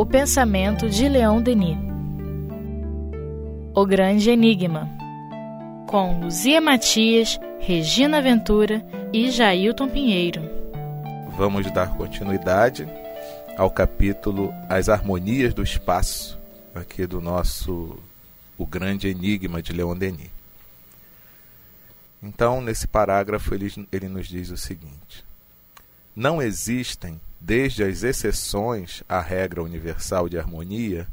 O pensamento de Leon Denis. O Grande Enigma. Com Luzia Matias, Regina Ventura e Jailton Pinheiro. Vamos dar continuidade ao capítulo As Harmonias do Espaço, aqui do nosso O Grande Enigma de Leon Denis. Então, nesse parágrafo, ele, ele nos diz o seguinte: Não existem, desde as exceções à regra universal de harmonia,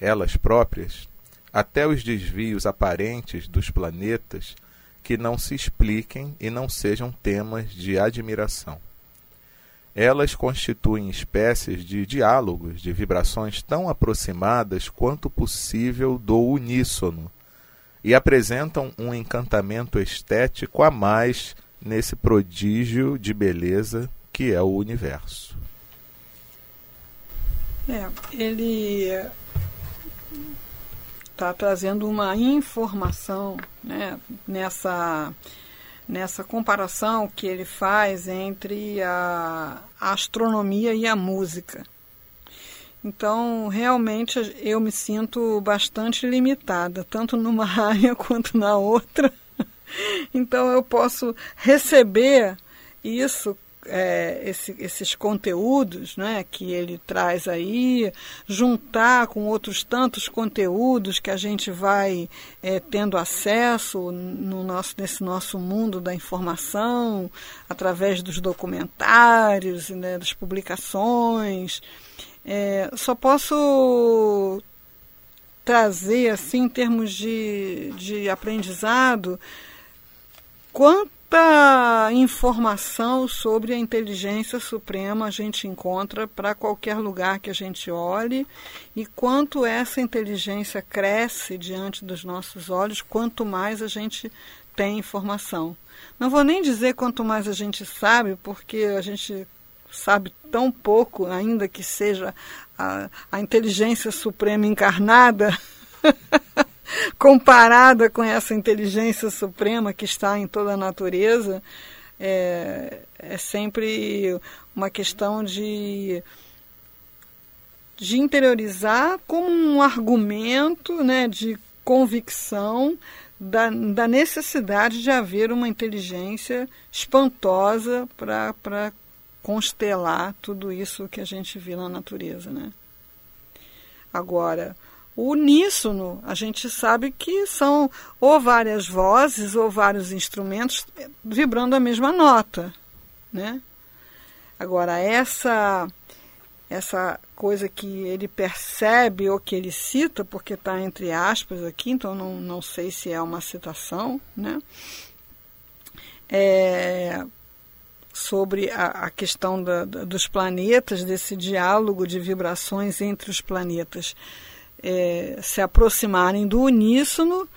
elas próprias, até os desvios aparentes dos planetas que não se expliquem e não sejam temas de admiração. Elas constituem espécies de diálogos de vibrações tão aproximadas quanto possível do uníssono e apresentam um encantamento estético a mais nesse prodígio de beleza que é o universo. É, ele está trazendo uma informação né, nessa, nessa comparação que ele faz entre a, a astronomia e a música. Então, realmente, eu me sinto bastante limitada, tanto numa área quanto na outra. Então, eu posso receber isso, é, esse, esses conteúdos né, que ele traz aí, juntar com outros tantos conteúdos que a gente vai é, tendo acesso no nosso, nesse nosso mundo da informação, através dos documentários, né, das publicações. É, só posso trazer, assim, em termos de, de aprendizado, quanta informação sobre a inteligência suprema a gente encontra para qualquer lugar que a gente olhe e quanto essa inteligência cresce diante dos nossos olhos, quanto mais a gente tem informação. Não vou nem dizer quanto mais a gente sabe, porque a gente sabe tão pouco, ainda que seja a, a inteligência suprema encarnada, comparada com essa inteligência suprema que está em toda a natureza, é, é sempre uma questão de, de interiorizar como um argumento né, de convicção da, da necessidade de haver uma inteligência espantosa para constelar tudo isso que a gente vê na natureza, né? Agora, uníssono, a gente sabe que são ou várias vozes ou vários instrumentos vibrando a mesma nota, né? Agora, essa essa coisa que ele percebe ou que ele cita, porque está entre aspas aqui, então não, não sei se é uma citação, né? É, sobre a, a questão da, da, dos planetas, desse diálogo de vibrações entre os planetas é, se aproximarem do uníssono,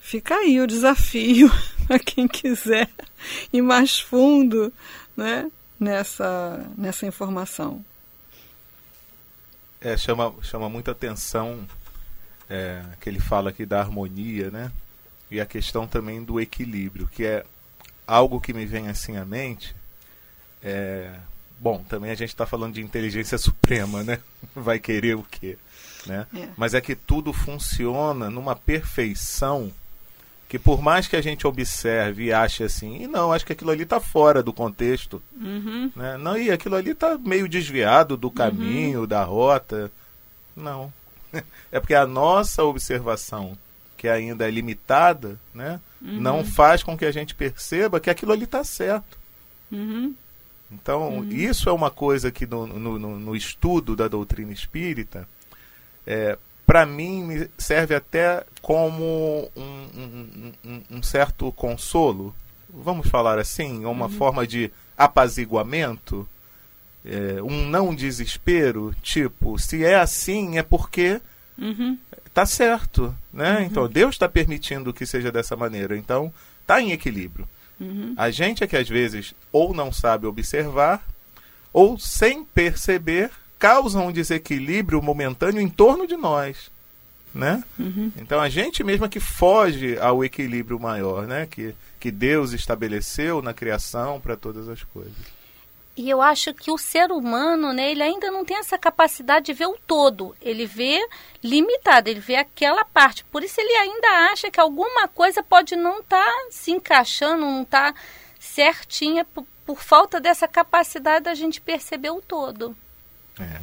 fica aí o desafio para quem quiser ir mais fundo né, nessa, nessa informação. É, chama, chama muita atenção é, que ele fala aqui da harmonia, né? E a questão também do equilíbrio, que é algo que me vem assim à mente é. Bom, também a gente está falando de inteligência suprema, né? Vai querer o quê? Né? É. Mas é que tudo funciona numa perfeição que por mais que a gente observe e ache assim, e não, acho que aquilo ali está fora do contexto, uhum. né? não, e aquilo ali está meio desviado do caminho, uhum. da rota, não, é porque a nossa observação, que ainda é limitada, né? Uhum. não faz com que a gente perceba que aquilo ali está certo. Então, uhum. isso é uma coisa que no, no, no estudo da doutrina espírita, é, para mim, serve até como um, um, um, certo consolo, vamos falar assim, uma uhum. forma de apaziguamento, é, um não desespero, tipo, se é assim é porque uhum. tá certo, né? Uhum. Então Deus está permitindo que seja dessa maneira, então tá em equilíbrio. Uhum. A gente é que às vezes ou não sabe observar, ou sem perceber, causa um desequilíbrio momentâneo em torno de nós. Né? Uhum. Então a gente mesmo que foge ao equilíbrio maior, né? Que, que Deus estabeleceu na criação para todas as coisas. E eu acho que o ser humano, né, ele ainda não tem essa capacidade de ver o todo. Ele vê limitado, ele vê aquela parte. Por isso ele ainda acha que alguma coisa pode não estar tá se encaixando, não estar tá certinha por, por, falta dessa capacidade da gente perceber o todo. É,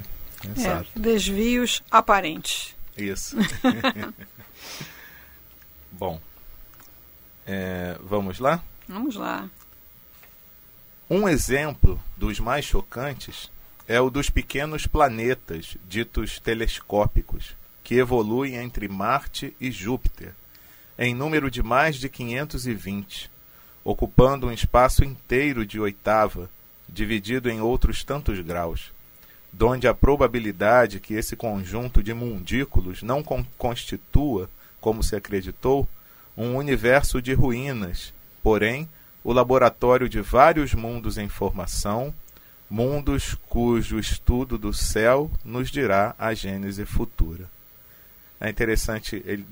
exato. É, desvios aparentes. Isso. Bom, é, vamos lá? Vamos lá. Um exemplo dos mais chocantes é o dos pequenos planetas, ditos telescópicos, que evoluem entre Marte e Júpiter, em número de mais de 520, ocupando um espaço inteiro de oitava, dividido em outros tantos graus, donde a probabilidade que esse conjunto de mundículos não con constitua, como se acreditou, um universo de ruínas, porém o laboratório de vários mundos em formação, mundos cujo estudo do céu nos dirá a gênese futura. É interessante, ele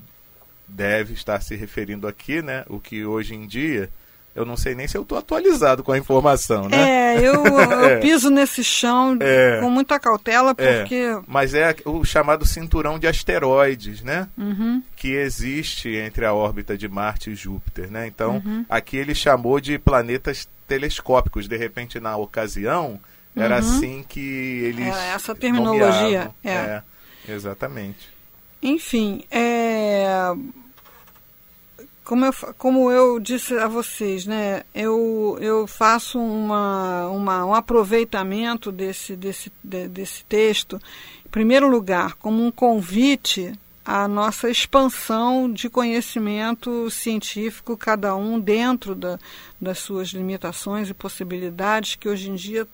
deve estar se referindo aqui, né, o que hoje em dia eu não sei nem se eu estou atualizado com a informação, né? É, eu, eu é. piso nesse chão é. com muita cautela, é. porque... É. Mas é o chamado cinturão de asteroides, né? Uhum. Que existe entre a órbita de Marte e Júpiter, né? Então, uhum. aqui ele chamou de planetas telescópicos. De repente, na ocasião, era uhum. assim que eles Era essa terminologia. É. é. exatamente. Enfim, é como eu, como eu disse a vocês, né, eu, eu faço uma, uma, um aproveitamento desse, desse, de, desse texto, em primeiro lugar, como um convite à nossa expansão de conhecimento científico, cada um dentro da, das suas limitações e possibilidades, que hoje em dia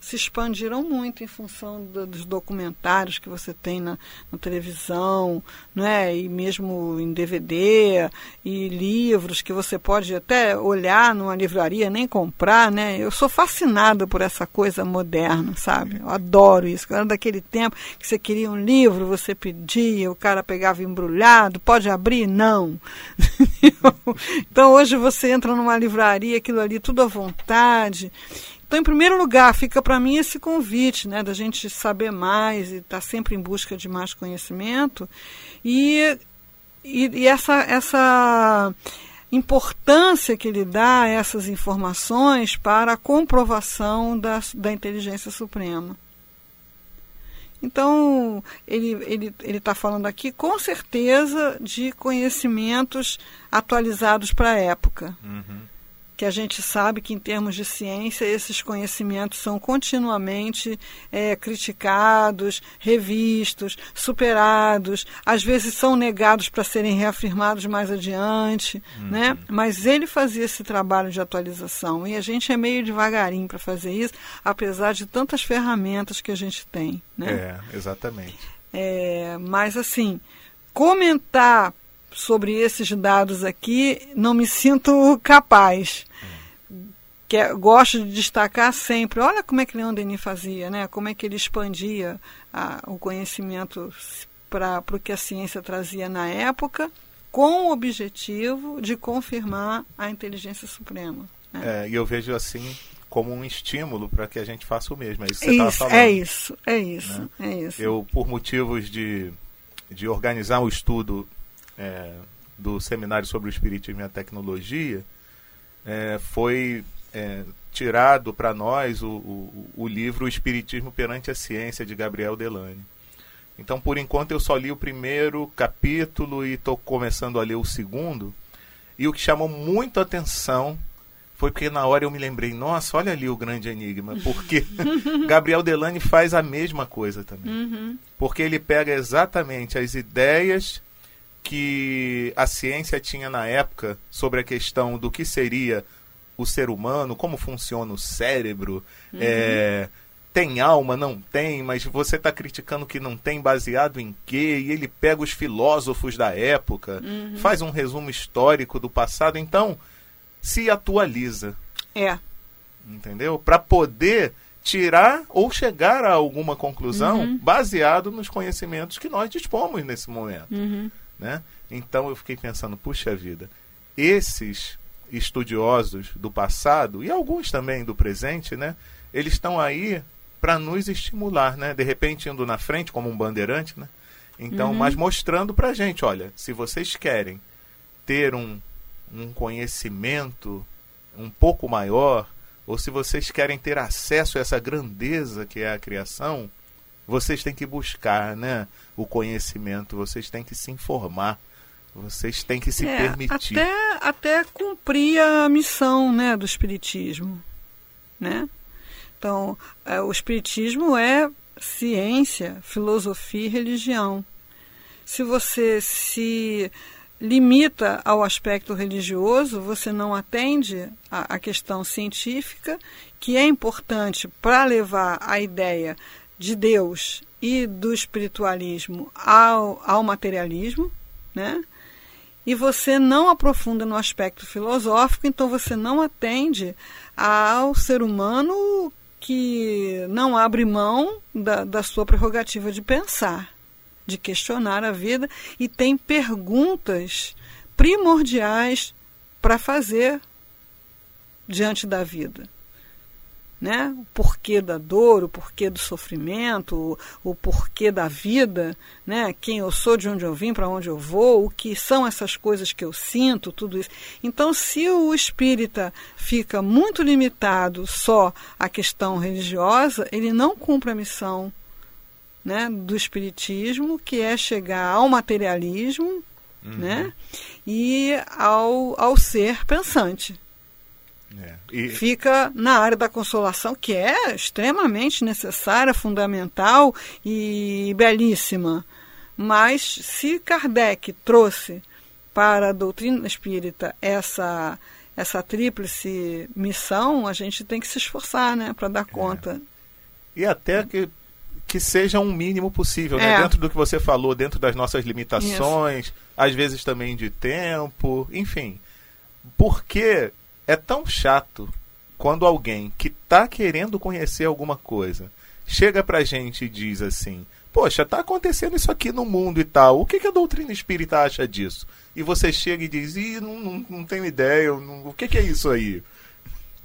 se expandiram muito em função do, dos documentários que você tem na, na, televisão, né? e mesmo em DVD, e livros que você pode até olhar numa livraria, nem comprar. Né? Eu sou fascinada por essa coisa moderna, sabe? Eu adoro isso. Era daquele tempo que você queria um livro, você pedia, o cara pegava embrulhado, pode abrir? Não. então hoje você entra numa livraria, aquilo ali tudo à vontade. Então, em primeiro lugar, fica para mim esse convite, né, da gente saber mais e estar tá sempre em busca de mais conhecimento e, e, e essa, essa importância que ele dá essas informações para a comprovação da, da inteligência suprema. Então, ele está ele, ele tá falando aqui, com certeza, de conhecimentos atualizados para a época. Uhum que a gente sabe que, em termos de ciência, esses conhecimentos são continuamente é, criticados, revistos, superados, às vezes são negados para serem reafirmados mais adiante, uhum. né? mas ele fazia esse trabalho de atualização e a gente é meio devagarinho para fazer isso, apesar de tantas ferramentas que a gente tem. Né? É, exatamente. É, mas, assim, comentar sobre esses dados aqui, não me sinto capaz. Que é, gosto de destacar sempre, olha como é que Leon Denis fazia, né? como é que ele expandia a, o conhecimento para o que a ciência trazia na época, com o objetivo de confirmar a inteligência suprema. Né? É, e eu vejo assim como um estímulo para que a gente faça o mesmo. É isso que você estava falando. É isso, é isso, né? é isso. Eu, por motivos de, de organizar o estudo é, do seminário sobre o Espiritismo e a Tecnologia, é, foi é, tirado para nós o, o, o, livro O Espiritismo perante a Ciência, de Gabriel Delane. Então, por enquanto, eu só li o primeiro capítulo e estou começando a ler o segundo. E o que chamou muito a atenção foi porque na hora eu me lembrei, nossa, olha ali o grande enigma, porque Gabriel Delane faz a mesma coisa também. Uhum. Porque ele pega exatamente as ideias que a ciência tinha na época sobre a questão do que seria o ser humano, como funciona o cérebro, uhum. é, tem alma, não tem, mas você está criticando que não tem baseado em quê? E ele pega os filósofos da época, uhum. faz um resumo histórico do passado, então se atualiza. É. Entendeu? Para poder tirar ou chegar a alguma conclusão uhum. baseado nos conhecimentos que nós dispomos nesse momento. Uhum. Né? Então eu fiquei pensando, puxa vida, esses estudiosos do passado e alguns também do presente, né, eles estão aí para nos estimular, né? De repente indo na frente como um bandeirante, né? Então, uhum. mas mostrando para gente, olha, se vocês querem ter um, um conhecimento um pouco maior, ou se vocês querem ter acesso a essa grandeza que é a criação, vocês têm que buscar, né, o conhecimento, vocês têm que se informar, vocês têm que se é, permitir. Até, até cumprir a missão, né, do espiritismo, né? Então, é, o Espiritismo é ciência, filosofia e religião. Se você se limita ao aspecto religioso, você não atende a, a questão científica, que é importante para levar a ideia de Deus e do espiritualismo ao, ao materialismo, né? E você não aprofunda no aspecto filosófico, então você não atende ao ser humano que não abre mão da, da sua prerrogativa de pensar, de questionar a vida e tem perguntas primordiais para fazer diante da vida né? O porquê da dor, o porquê do sofrimento, o, o, porquê da vida, né? Quem eu sou, de onde eu vim, para onde eu vou, o que são essas coisas que eu sinto, tudo isso. Então, se o espírita fica muito limitado só à questão religiosa, ele não cumpre a missão, né, do espiritismo, que é chegar ao materialismo, uhum. né? E ao, ao ser pensante. É. E... Fica na área da consolação, que é extremamente necessária, fundamental e belíssima. Mas se Kardec trouxe para a doutrina espírita essa essa tríplice missão, a gente tem que se esforçar, né, para dar é. conta. E até que que seja um mínimo possível, né? é. dentro do que você falou, dentro das nossas limitações, Isso. às vezes também de tempo, enfim. Porque é tão chato quando alguém que está querendo conhecer alguma coisa chega pra gente e diz assim: Poxa, tá acontecendo isso aqui no mundo e tal. O que, que a doutrina espírita acha disso? E você chega e diz: Ih, não, não, não tenho ideia. Não, o que, que é isso aí?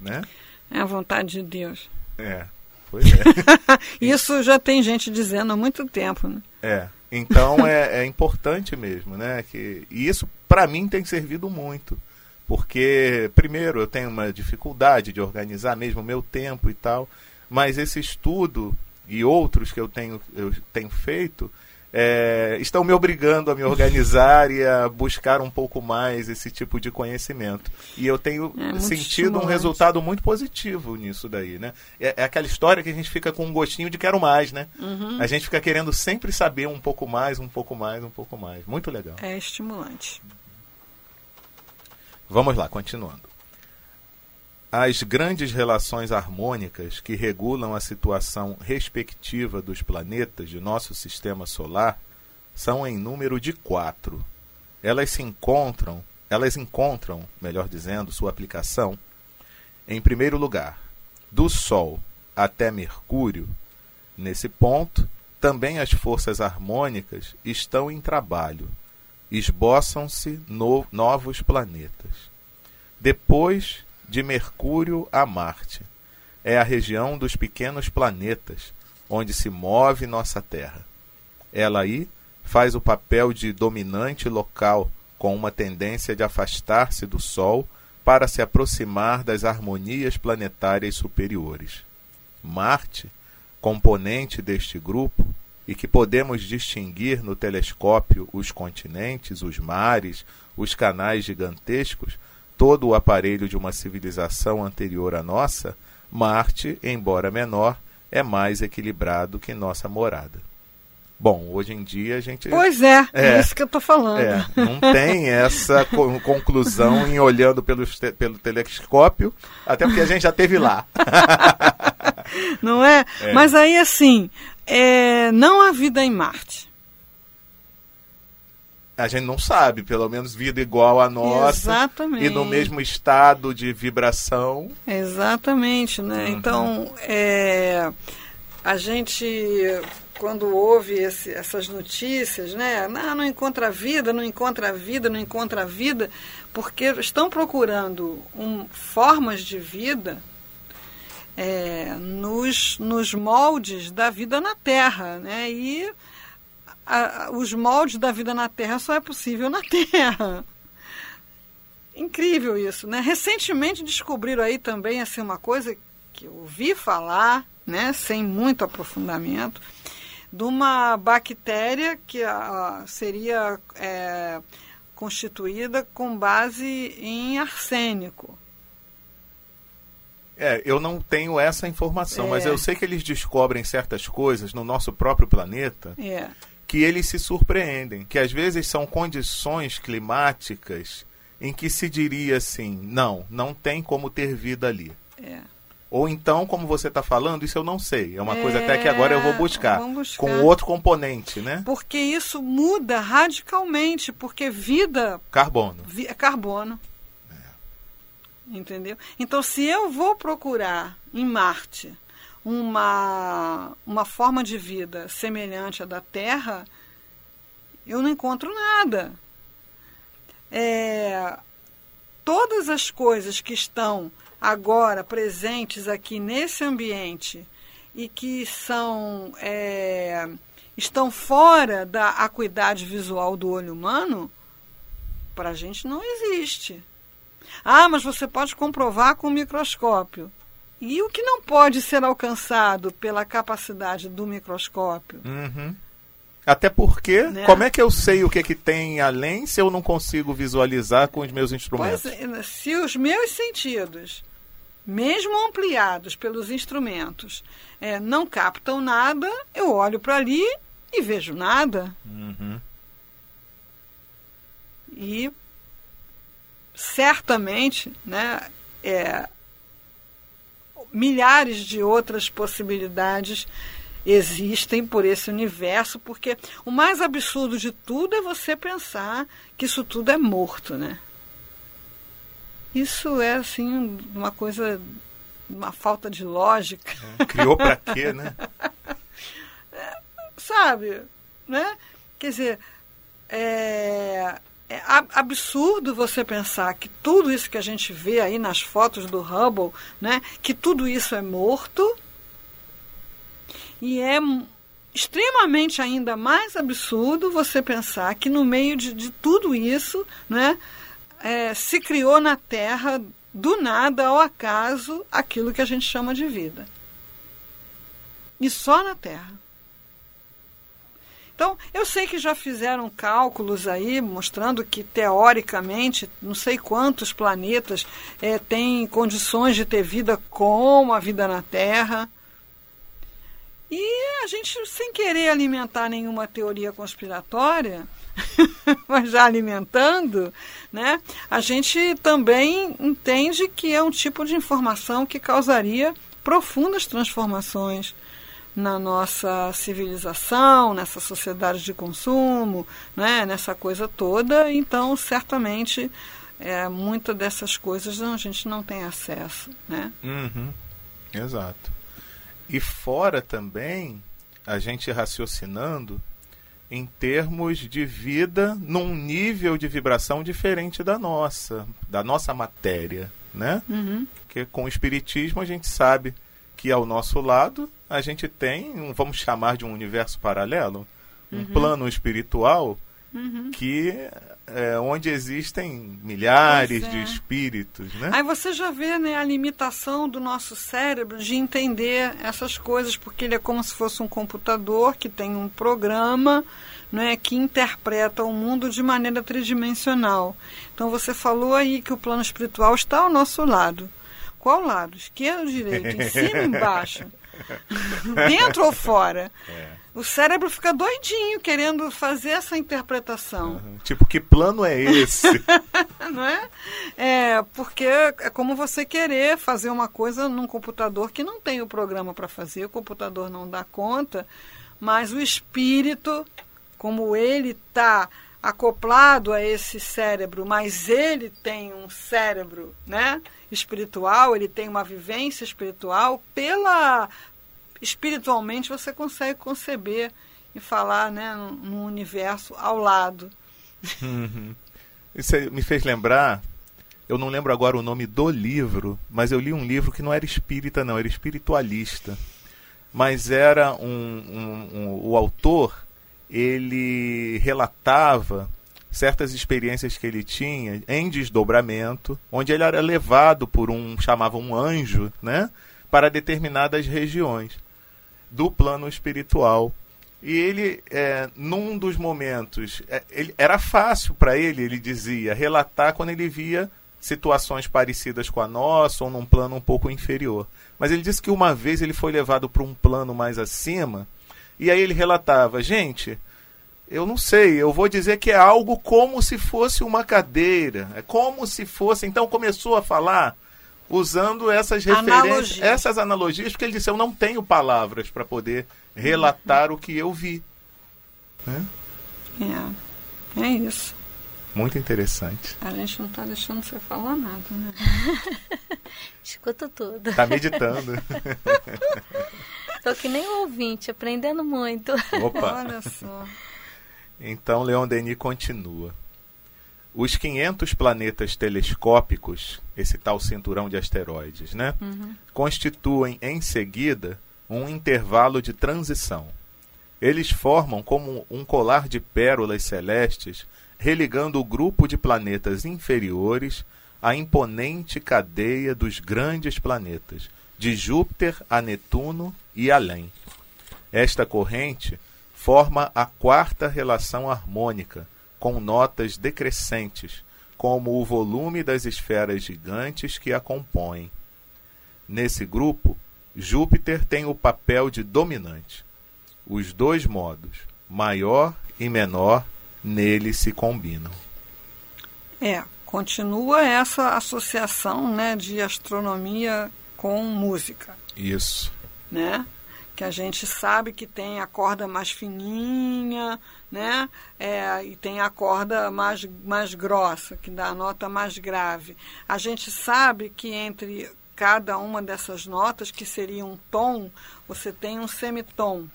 Né? É a vontade de Deus. É, pois é. isso já tem gente dizendo há muito tempo. Né? É. Então é, é importante mesmo, né? Que, e isso, para mim, tem servido muito porque primeiro eu tenho uma dificuldade de organizar mesmo o meu tempo e tal, mas esse estudo e outros que eu tenho, eu tenho feito é, estão me obrigando a me organizar e a buscar um pouco mais esse tipo de conhecimento. E eu tenho é sentido um resultado muito positivo nisso daí, né? É, é, aquela história que a gente fica com um gostinho de quero mais, né? Uhum. A gente fica querendo sempre saber um pouco mais, um pouco mais, um pouco mais. Muito legal. É estimulante. Vamos lá, continuando. As grandes relações harmônicas que regulam a situação respectiva dos planetas de nosso sistema solar são em número de quatro. Elas se encontram, elas encontram, melhor dizendo, sua aplicação em primeiro lugar, do Sol até Mercúrio. Nesse ponto, também as forças harmônicas estão em trabalho esboçam-se no, novos planetas. Depois de Mercúrio a Marte, é a região dos pequenos planetas onde se move nossa Terra. Ela aí faz o papel de dominante local, com uma tendência de afastar-se do Sol para se aproximar das harmonias planetárias superiores. Marte, componente deste grupo, e que podemos distinguir no telescópio os continentes, os mares, os canais gigantescos, todo o aparelho de uma civilização anterior à nossa, Marte, embora menor, é mais equilibrado que nossa morada. Bom, hoje em dia a gente. Pois é, é, é isso que eu estou falando. É, não tem essa co conclusão em olhando pelo, te pelo telescópio, até porque a gente já teve lá. não é? é? Mas aí, assim, é, não há vida em Marte. A gente não sabe, pelo menos vida igual à nossa. Exatamente. E no mesmo estado de vibração. Exatamente, né? Uhum. Então, é, a gente, quando ouve esse, essas notícias, né? Não, não encontra vida, não encontra vida, não encontra vida, porque estão procurando um, formas de vida é, nos, nos moldes da vida na Terra. Né? E a, os moldes da vida na Terra só é possível na Terra. Incrível isso, né? Recentemente descobriram aí também assim, uma coisa que eu ouvi falar, né, sem muito aprofundamento, de uma bactéria que seria é, constituída com base em arsênico. É, eu não tenho essa informação, é. mas eu sei que eles descobrem certas coisas no nosso próprio planeta é. que eles se surpreendem, que às vezes são condições climáticas em que se diria assim, não, não tem como ter vida ali. É. Ou então, como você está falando, isso eu não sei. É uma é, coisa até que agora eu vou buscar, buscar, Com outro componente, né? Porque isso muda radicalmente, porque vida... Carbono. Vi, é carbono. Entendeu? Então, se eu vou procurar em Marte uma, uma forma de vida semelhante à da Terra, eu não encontro nada. É, todas as coisas que estão agora presentes aqui nesse ambiente e que são é, estão fora da acuidade visual do olho humano, para a gente não existe. Ah, mas você pode comprovar com o microscópio. E o que não pode ser alcançado pela capacidade do microscópio? Uhum. Até porque, né? como é que eu sei o que, que tem além se eu não consigo visualizar com os meus instrumentos? Pois, é, se os meus sentidos mesmo ampliados pelos instrumentos, é, não captam nada, eu olho para ali e vejo nada. Uhum. E certamente, né, é, milhares de outras possibilidades existem por esse universo, porque o mais absurdo de tudo é você pensar que isso tudo é morto, né? Isso é assim uma coisa, uma falta de lógica. É, criou para quê, né? É, sabe, né? Quer dizer, é, é absurdo você pensar que tudo isso que a gente vê aí nas fotos do Hubble, né, que tudo isso é morto. E é extremamente ainda mais absurdo você pensar que no meio de, de tudo isso, né, é, se criou na Terra, do nada, ao acaso, aquilo que a gente chama de vida. E só na Terra. Então, eu sei que já fizeram cálculos aí mostrando que, teoricamente, não sei quantos planetas é, têm condições de ter vida como a vida na Terra. E a gente, sem querer alimentar nenhuma teoria conspiratória, mas já alimentando, né, a gente também entende que é um tipo de informação que causaria profundas transformações na nossa civilização, nessa sociedade de consumo, né, nessa coisa toda. Então, certamente, é, muitas dessas coisas a gente não tem acesso. Né? Uhum. Exato. E fora também, a gente raciocinando, em termos de vida num nível de vibração diferente da nossa, da nossa matéria, né? Uhum. Porque com o espiritismo a gente sabe que ao nosso lado a gente tem, um, vamos chamar de um universo paralelo, um uhum. plano espiritual uhum. que é, onde existem milhares é. de espíritos, né? Aí você já vê né, a limitação do nosso cérebro de entender essas coisas, porque ele é como se fosse um computador que tem um programa né, que interpreta o mundo de maneira tridimensional. Então você falou aí que o plano espiritual está ao nosso lado. Qual lado? Esquerdo, direito, em cima, embaixo, dentro ou fora? É o cérebro fica doidinho querendo fazer essa interpretação. Uhum. Tipo, que plano é esse? Não é? É, porque é como você querer fazer uma coisa num computador que não tem o programa para fazer, o computador não dá conta, mas o espírito, como ele está acoplado a esse cérebro, mas ele tem um cérebro, né, espiritual, ele tem uma vivência espiritual pela espiritualmente você consegue conceber e falar né, num universo ao lado. Uhum. Isso me fez lembrar eu não lembro agora o nome do livro, mas eu li um livro que não era espírita, não, era espiritualista. Mas era um, um, um o autor, ele relatava certas experiências que ele tinha em desdobramento, onde ele era levado por um chamava um anjo, né, para determinadas regiões do plano espiritual. E ele, é, num dos momentos, é, ele, era fácil para ele, ele dizia, relatar quando ele via situações parecidas com a nossa ou num plano um pouco inferior. Mas ele disse que uma vez ele foi levado para um plano mais acima e aí ele relatava: gente, eu não sei, eu vou dizer que é algo como se fosse uma cadeira, é como se fosse. Então começou a falar usando essas referências, Analogia. essas analogias, porque ele disse: eu não tenho palavras para poder relatar o que eu vi. Né? É, é isso. Muito interessante. A gente não está deixando você falar nada, né? Escuta tudo. Está meditando. Estou que nem ouvinte, aprendendo muito. Opa! Olha só. Então, Leon Denis continua. Os 500 planetas telescópicos, esse tal cinturão de asteroides, né? Uhum. Constituem, em seguida, um intervalo de transição. Eles formam como um colar de pérolas celestes religando o grupo de planetas inferiores à imponente cadeia dos grandes planetas, de Júpiter a Netuno e além. Esta corrente forma a quarta relação harmônica, com notas decrescentes, como o volume das esferas gigantes que a compõem. Nesse grupo, Júpiter tem o papel de dominante. Os dois modos, maior e menor, nele se combinam. É, continua essa associação né, de astronomia com música. Isso. Né? Que a gente sabe que tem a corda mais fininha, né? É, e tem a corda mais, mais grossa, que dá a nota mais grave. A gente sabe que entre cada uma dessas notas, que seria um tom, você tem um semitom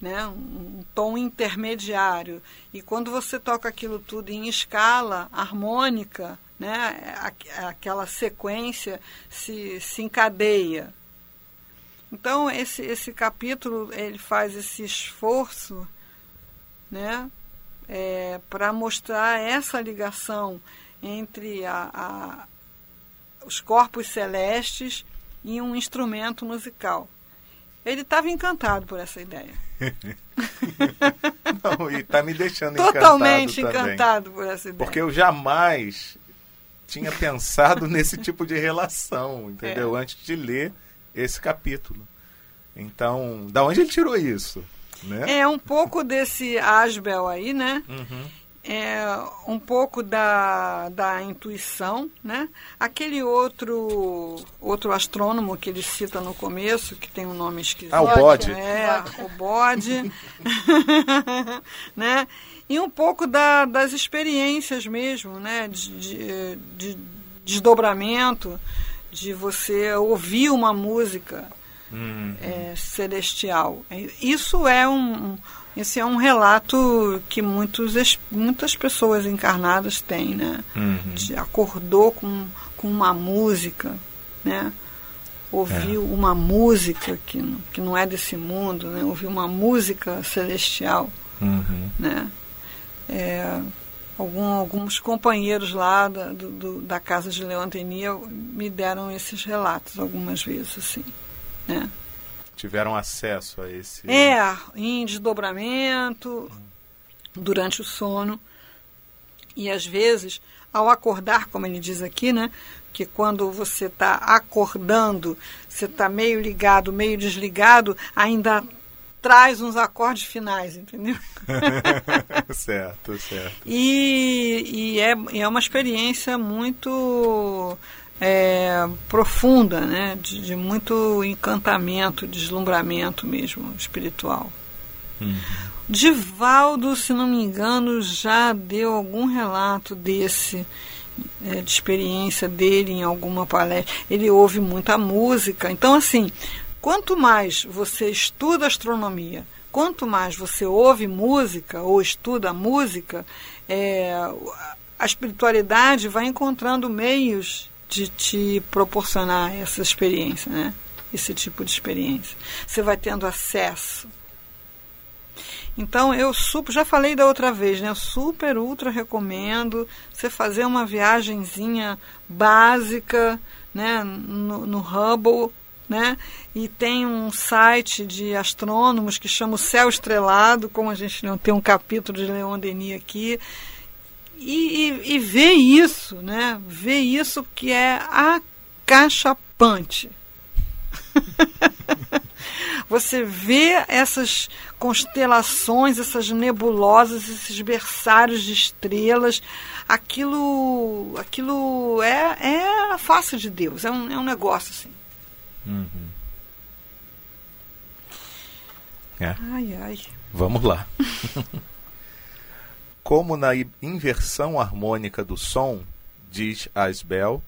né, um tom intermediário. E quando você toca aquilo tudo em escala harmônica, né, aquela sequência se, se encadeia. Então esse, esse capítulo ele faz esse esforço né, é, para mostrar essa ligação entre a, a, os corpos celestes e um instrumento musical. Ele estava encantado por essa ideia. Não, e está me deixando Totalmente encantado, encantado por essa ideia. Porque eu jamais tinha pensado nesse tipo de relação, entendeu? É. Antes de ler esse capítulo. Então, da onde ele tirou isso? Né? É um pouco desse Asbel aí, né? Uhum é, um pouco da, da intuição, né? Aquele outro outro astrônomo que ele cita no começo, que tem um nome esquisito. Ah, o bode. É, o bode. né? E um pouco da, das experiências mesmo, né? De, de, de desdobramento, de você ouvir uma música uhum. é, celestial. Isso é um esse é um relato que muitos, muitas pessoas encarnadas têm, né? Uhum. De, acordou com, com uma música, né? Ouviu é. uma música que, que não é desse mundo, né? Ouviu uma música celestial, uhum. né? É, algum, alguns companheiros lá da, do, da casa de Leontenia me deram esses relatos algumas vezes, assim, né? tiveram acesso a esse. É, em desdobramento, durante o sono. E às vezes, ao acordar, como ele diz aqui, né? Que quando você está acordando, você está meio ligado, meio desligado, ainda traz uns acordes finais, entendeu? certo, certo. E, e é, é uma experiência muito é, profunda, né? De, de, muito encantamento, deslumbramento mesmo espiritual. Uhum. Divaldo, se não me engano, já deu algum relato desse, é, de experiência dele em alguma palestra. Ele ouve muita música. Então, assim, quanto mais você estuda astronomia, quanto mais você ouve música ou estuda música, é, a espiritualidade vai encontrando meios de te proporcionar essa experiência, né? Esse tipo de experiência. Você vai tendo acesso. Então eu super, já falei da outra vez, né? Eu super ultra recomendo você fazer uma viagenzinha básica, né, no, no Hubble, né? E tem um site de astrônomos que chama o Céu Estrelado, como a gente não tem um capítulo de Leon Denis aqui, e, e, e ver isso, né? Ver isso que é acachapante. Você vê essas constelações, essas nebulosas, esses berçários de estrelas, aquilo, aquilo é, é a face de Deus, é um, é um negócio assim. Uhum. É. Ai, ai. Vamos lá. Como na inversão harmônica do som, diz Asbel,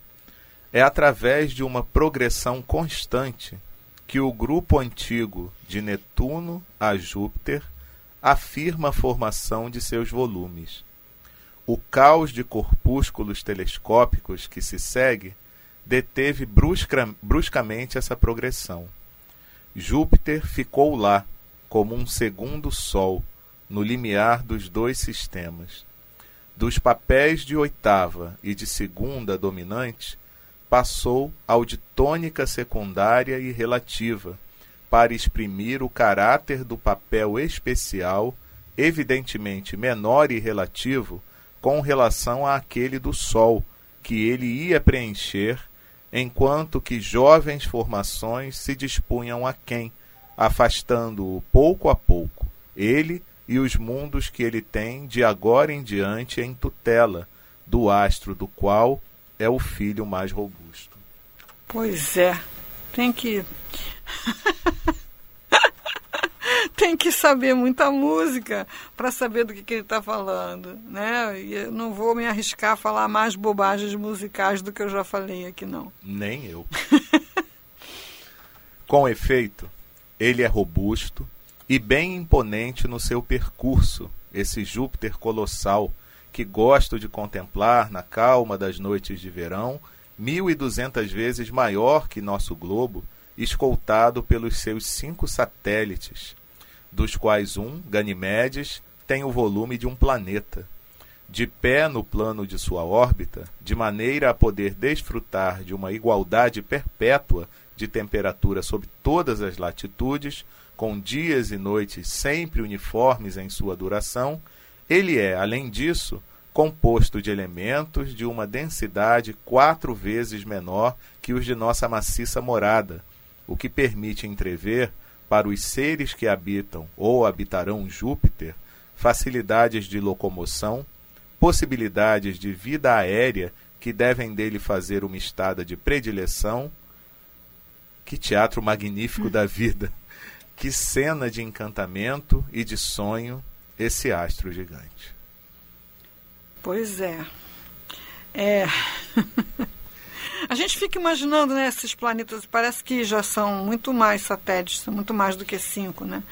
é através de uma progressão constante que o grupo antigo de Netuno a Júpiter afirma a formação de seus volumes. O caos de corpúsculos telescópicos que se segue deteve brusca, bruscamente essa progressão. Júpiter ficou lá, como um segundo Sol, no limiar dos dois sistemas. Dos papéis de oitava e de segunda dominante, passou ao de tônica secundária e relativa, para exprimir o caráter do papel especial, evidentemente menor e relativo, com relação àquele do Sol, que ele ia preencher, enquanto que jovens formações se dispunham a quem, afastando-o pouco a pouco, ele e os mundos que ele tem de agora em diante em tutela, do astro do qual é o filho mais robusto. Pois é, tem que. tem que saber muita música para saber do que, que ele está falando, né? E eu não vou me arriscar a falar mais bobagens musicais do que eu já falei aqui, não. Nem eu. Com efeito, ele é robusto e bem imponente no seu percurso, esse Júpiter colossal que gosto de contemplar na calma das noites de verão, mil e duzentas vezes maior que nosso globo, escoltado pelos seus cinco satélites, dos quais um, Ganimedes, tem o volume de um planeta. De pé no plano de sua órbita, de maneira a poder desfrutar de uma igualdade perpétua de temperatura sob todas as latitudes, com dias e noites sempre uniformes em sua duração, ele é, além disso, composto de elementos de uma densidade quatro vezes menor que os de nossa maciça morada, o que permite entrever, para os seres que habitam ou habitarão Júpiter, facilidades de locomoção, possibilidades de vida aérea que devem dele fazer uma estada de predileção. Que teatro magnífico da vida! Que cena de encantamento e de sonho esse astro gigante. Pois é. É. A gente fica imaginando né, esses planetas, parece que já são muito mais satélites, são muito mais do que cinco, né?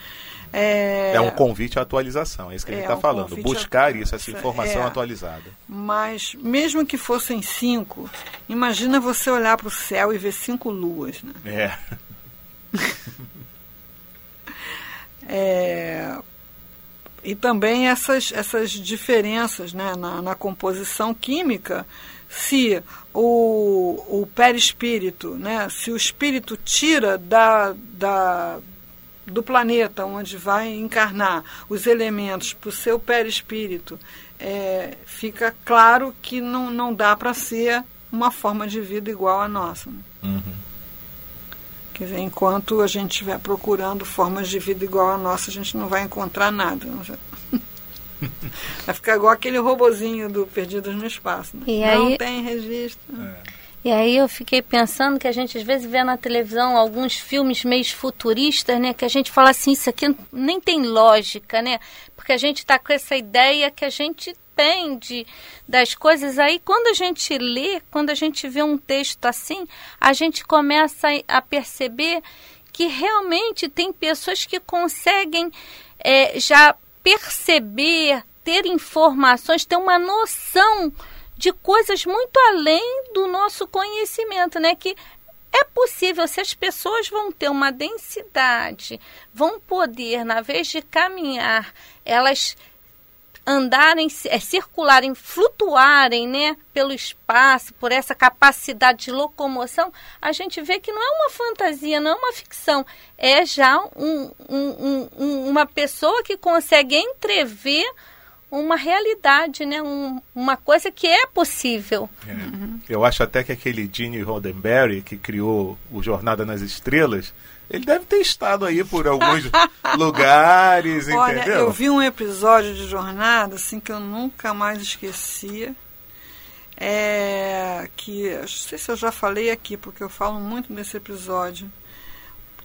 É, é um convite à atualização, é isso que é, a gente está um falando. Buscar a... isso, essa informação é, atualizada. Mas, mesmo que fossem cinco, imagina você olhar para o céu e ver cinco luas. Né? É. é e também essas, essas diferenças né, na, na composição química, se o, o perispírito, né, se o espírito tira da, da, do planeta onde vai encarnar os elementos para o seu perispírito, é, fica claro que não, não dá para ser uma forma de vida igual à nossa. Né? Uhum. Quer dizer, enquanto a gente estiver procurando formas de vida igual à nossa, a gente não vai encontrar nada. Vai ficar igual aquele robozinho do Perdidos no Espaço. Né? E não aí... tem registro. É. E aí eu fiquei pensando que a gente às vezes vê na televisão alguns filmes meio futuristas, né? Que a gente fala assim, isso aqui nem tem lógica, né? Porque a gente está com essa ideia que a gente tem de, das coisas. Aí quando a gente lê, quando a gente vê um texto assim, a gente começa a perceber que realmente tem pessoas que conseguem é, já perceber ter informações, ter uma noção de coisas muito além do nosso conhecimento, né? Que é possível, se as pessoas vão ter uma densidade, vão poder, na vez de caminhar, elas andarem, é, circularem, flutuarem né, pelo espaço, por essa capacidade de locomoção, a gente vê que não é uma fantasia, não é uma ficção, é já um, um, um, uma pessoa que consegue entrever uma realidade, né? Um, uma coisa que é possível. É. Uhum. Eu acho até que aquele Gene Roddenberry, que criou o Jornada nas Estrelas, ele deve ter estado aí por alguns lugares, Olha, entendeu? Eu vi um episódio de Jornada, assim, que eu nunca mais esquecia. É, que, não sei se eu já falei aqui, porque eu falo muito nesse episódio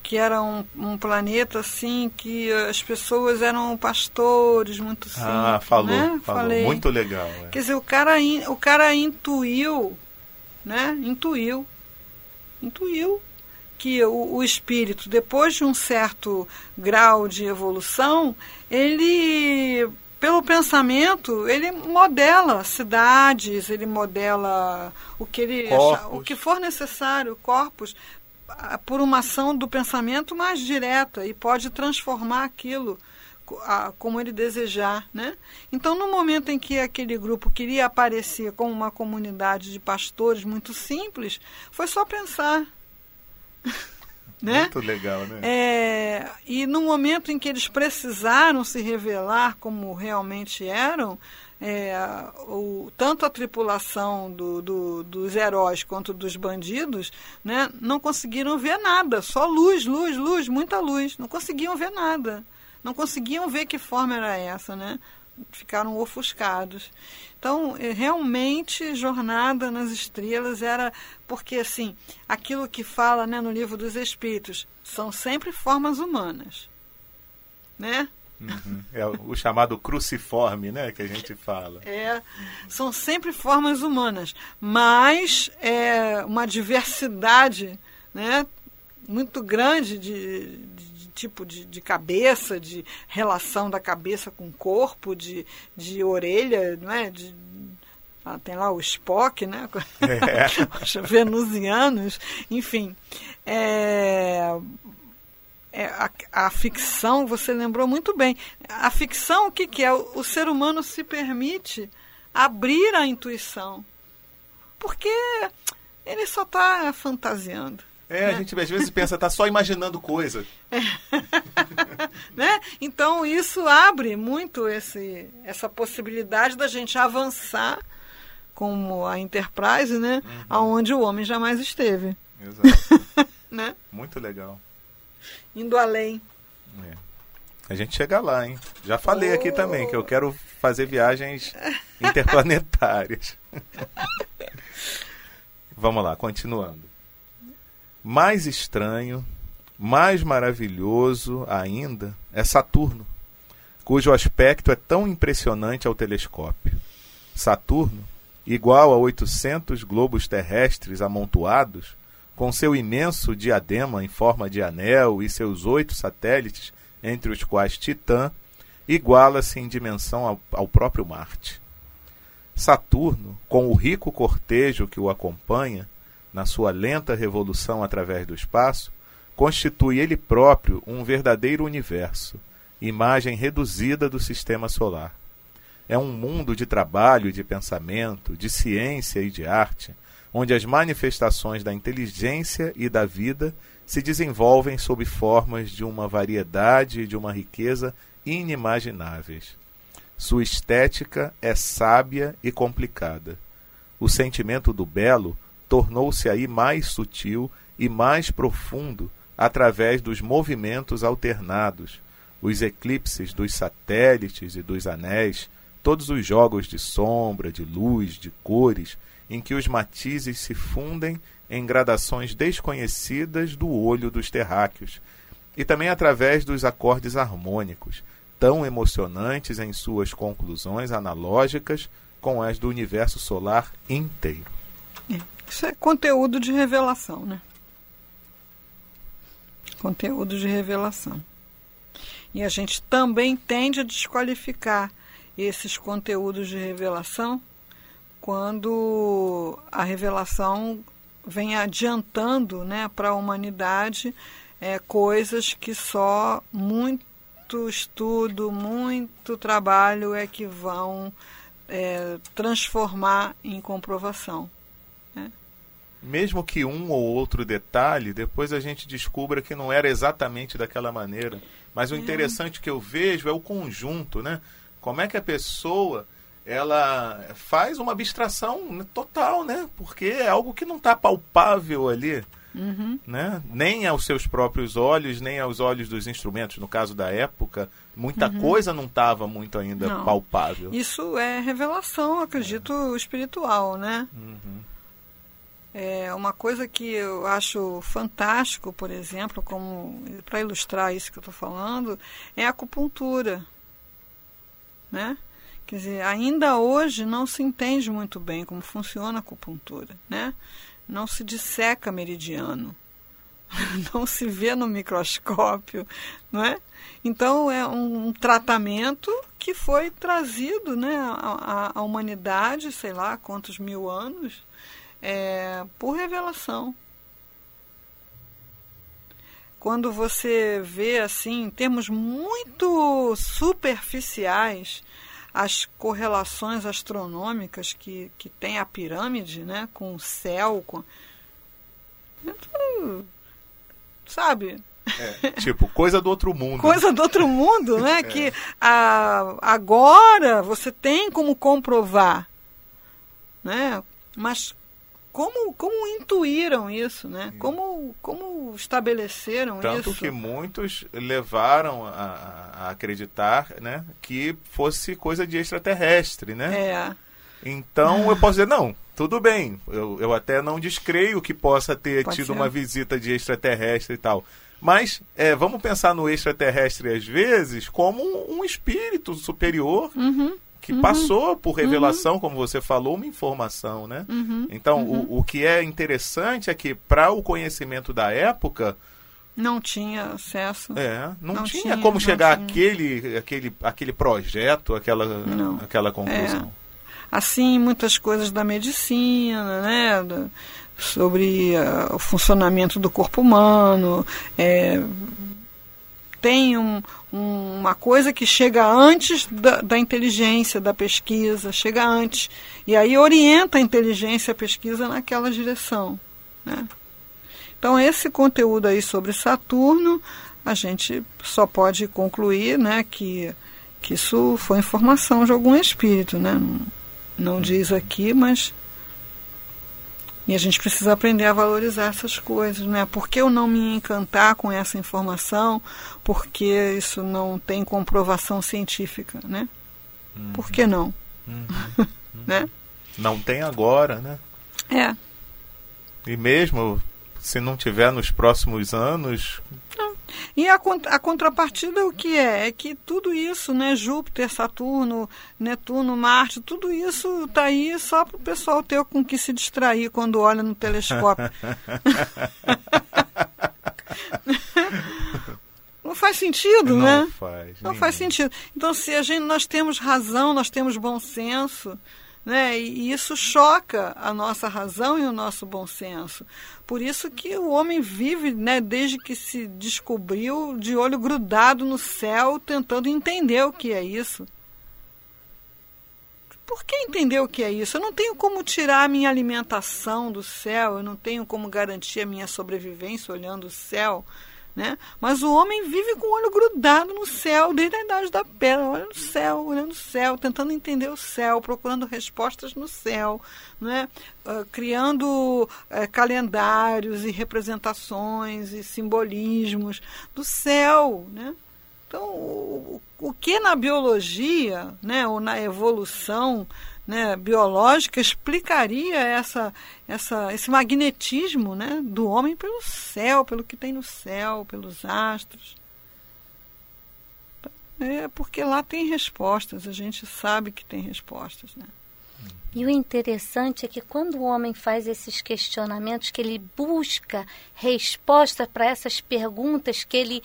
que era um, um, planeta assim que as pessoas eram pastores muito simples. Ah, falou, né? falou. Falei. muito legal. É. Quer dizer, o cara, o cara intuiu, né? Intuiu, intuiu que o, o espírito, depois de um certo grau de evolução, ele pelo pensamento, ele modela cidades, ele modela o que ele o que for necessário, corpos, por uma ação do pensamento mais direta e pode transformar aquilo como ele desejar, né? Então, no momento em que aquele grupo queria aparecer como uma comunidade de pastores muito simples, foi só pensar. né? Muito legal, né? É, e no momento em que eles precisaram se revelar como realmente eram, é, o, tanto a tripulação do, do, dos heróis quanto dos bandidos né, não conseguiram ver nada, só luz, luz, luz, muita luz, não conseguiam ver nada, não conseguiam ver que forma era essa, né? Ficaram ofuscados. Então, é, realmente, Jornada nas Estrelas era porque assim, aquilo que fala né, no livro dos Espíritos são sempre formas humanas, né? Uhum. É o chamado cruciforme, né, que a gente fala. É, são sempre formas humanas, mas é uma diversidade, né, muito grande de, de, de tipo de, de, cabeça, de relação da cabeça com o corpo, de, de orelha, não é? De, ah, tem lá o Spock, né? É. Os venusianos, enfim. É, é, a, a, ficção, você lembrou muito bem. A ficção, o que, que é? O, o ser humano se permite abrir a intuição. Porque ele só está fantasiando. É, né? a gente às vezes pensa, está só imaginando coisa. É. né? Então isso abre muito esse, essa possibilidade da gente avançar como a Enterprise, né? Uhum. Aonde o homem jamais esteve. Exato. né? Muito legal indo além. É. A gente chega lá, hein? Já falei oh. aqui também que eu quero fazer viagens interplanetárias. Vamos lá, continuando. Mais estranho, mais maravilhoso ainda é Saturno, cujo aspecto é tão impressionante ao telescópio. Saturno, igual a 800 globos terrestres amontoados, com seu imenso diadema em forma de anel e seus oito satélites, entre os quais Titã, iguala-se em dimensão ao, ao próprio Marte. Saturno, com o rico cortejo que o acompanha, na sua lenta revolução através do espaço, constitui ele próprio um verdadeiro universo, imagem reduzida do sistema solar. É um mundo de trabalho, de pensamento, de ciência e de arte, onde as manifestações da inteligência e da vida se desenvolvem sob formas de uma variedade e de uma riqueza inimagináveis. Sua estética é sábia e complicada. O sentimento do belo tornou-se aí mais sutil e mais profundo através dos movimentos alternados, os eclipses dos satélites e dos anéis, todos os jogos de sombra, de luz, de cores em que os matizes se fundem em gradações desconhecidas do olho dos terráqueos, e também através dos acordes harmônicos, tão emocionantes em suas conclusões analógicas com as do universo solar inteiro. É, isso é conteúdo de revelação, né? Conteúdo de revelação. E a gente também tende a desqualificar esses conteúdos de revelação quando a revelação vem adiantando né, para a humanidade é, coisas que só muito estudo, muito trabalho é que vão é, transformar em comprovação. Mesmo que um ou outro detalhe, depois a gente descubra que não era exatamente daquela maneira. Mas o é. interessante que eu vejo é o conjunto, né? Como é que a pessoa ela faz uma abstração total, né? Porque é algo que não está palpável ali. Uhum. Né? Nem aos seus próprios olhos, nem aos olhos dos instrumentos, no caso da época, muita uhum. coisa não estava muito ainda não. palpável. Isso é revelação, acredito, é. espiritual, né? Uhum. É uma coisa que eu acho fantástico, por exemplo, como para ilustrar isso que eu estou falando, é a acupuntura, né? Quer dizer, ainda hoje não se entende muito bem como funciona a acupuntura, né? Não se disseca meridiano, não se vê no microscópio, não é? Então é um tratamento que foi trazido, né, à, à humanidade, sei lá quantos mil anos, é, por revelação. Quando você vê assim, em termos muito superficiais, as correlações astronômicas que, que tem a pirâmide, né, com o céu, com sabe? É, tipo, coisa do outro mundo. Coisa do outro mundo, né? É. Que a, agora você tem como comprovar, né? Mas como, como intuíram isso, né? Como, como estabeleceram Tanto isso? Tanto que muitos levaram a, a, acreditar né, que fosse coisa de extraterrestre, né? É. Então eu posso dizer, não, tudo bem, eu, eu até não descreio que possa ter Pode tido ser. uma visita de extraterrestre e tal. Mas é, vamos pensar no extraterrestre às vezes como um, espírito superior uhum que uhum. passou por revelação, uhum. como você falou, uma informação, né? Uhum. Então, o, uhum. o que é interessante é que para o conhecimento da época não tinha acesso. É, não, não tinha, tinha, como chegar àquele aquele aquele projeto, aquela não. aquela conclusão. É. Assim, muitas coisas da medicina, né? sobre uh, o funcionamento do corpo humano, é, tem um, um, uma coisa que chega antes da, da, inteligência, da pesquisa, chega antes. E aí orienta a inteligência, a pesquisa naquela direção. Né? Então, esse conteúdo aí sobre Saturno, a gente só pode concluir né, que, que isso foi informação de algum espírito. Né? Não, não diz aqui, mas e a gente precisa aprender a valorizar essas coisas, né? Por que eu não me encantar com essa informação? Porque isso não tem comprovação científica, né? Uhum. Por que não? Uhum. né? Não tem agora, né? É. E mesmo se não tiver nos próximos anos, e a, a contrapartida o que é? É que tudo isso, né, Júpiter, Saturno, Netuno, Marte, tudo isso está aí só para o pessoal ter com que se distrair quando olha no telescópio. Não faz sentido, não né? Faz, não faz sentido. Então, se a gente, nós temos razão, nós temos bom senso, né? E isso choca a nossa razão e o nosso bom senso. Por isso que o homem vive, né, desde que se descobriu, de olho grudado no céu, tentando entender o que é isso. Por que entender o que é isso? Eu não tenho como tirar a minha alimentação do céu, eu não tenho como garantir a minha sobrevivência olhando o céu. Né? Mas o homem vive com o olho grudado no céu desde a idade da pedra, olhando no céu, olhando o céu, tentando entender o céu, procurando respostas no céu, né? Uh, criando uh, calendários e representações e simbolismos do céu. Né? Então, o, o que na biologia né, ou na evolução né, biológica explicaria essa, essa, esse magnetismo né, do homem pelo céu, pelo que tem no céu, pelos astros. É porque lá tem respostas, a gente sabe que tem respostas. Né? E o interessante é que quando o homem faz esses questionamentos, que ele busca resposta para essas perguntas que ele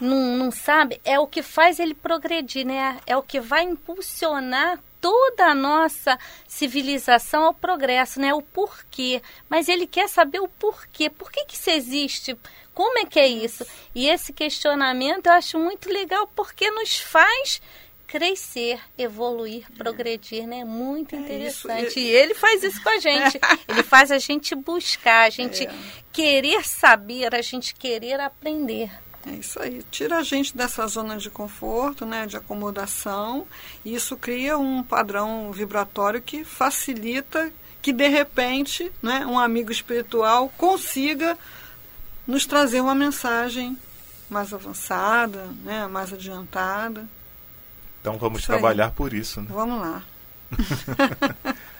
não, não sabe, é o que faz ele progredir, né? É o que vai impulsionar toda a nossa civilização ao progresso, né? O porquê. Mas ele quer saber o porquê. Por que, que isso existe? Como é que é isso? E esse questionamento eu acho muito legal porque nos faz crescer, evoluir, progredir, né? Muito interessante. É isso. E ele faz isso com a gente. ele faz a gente buscar, a gente é. querer saber, a gente querer aprender. É isso aí. Tira a gente dessa zona de conforto, né, de acomodação, e isso cria um padrão vibratório que facilita que de repente, né, um amigo espiritual consiga nos trazer uma mensagem mais avançada, né, mais adiantada. Então vamos isso trabalhar aí. por isso. Né? Vamos lá.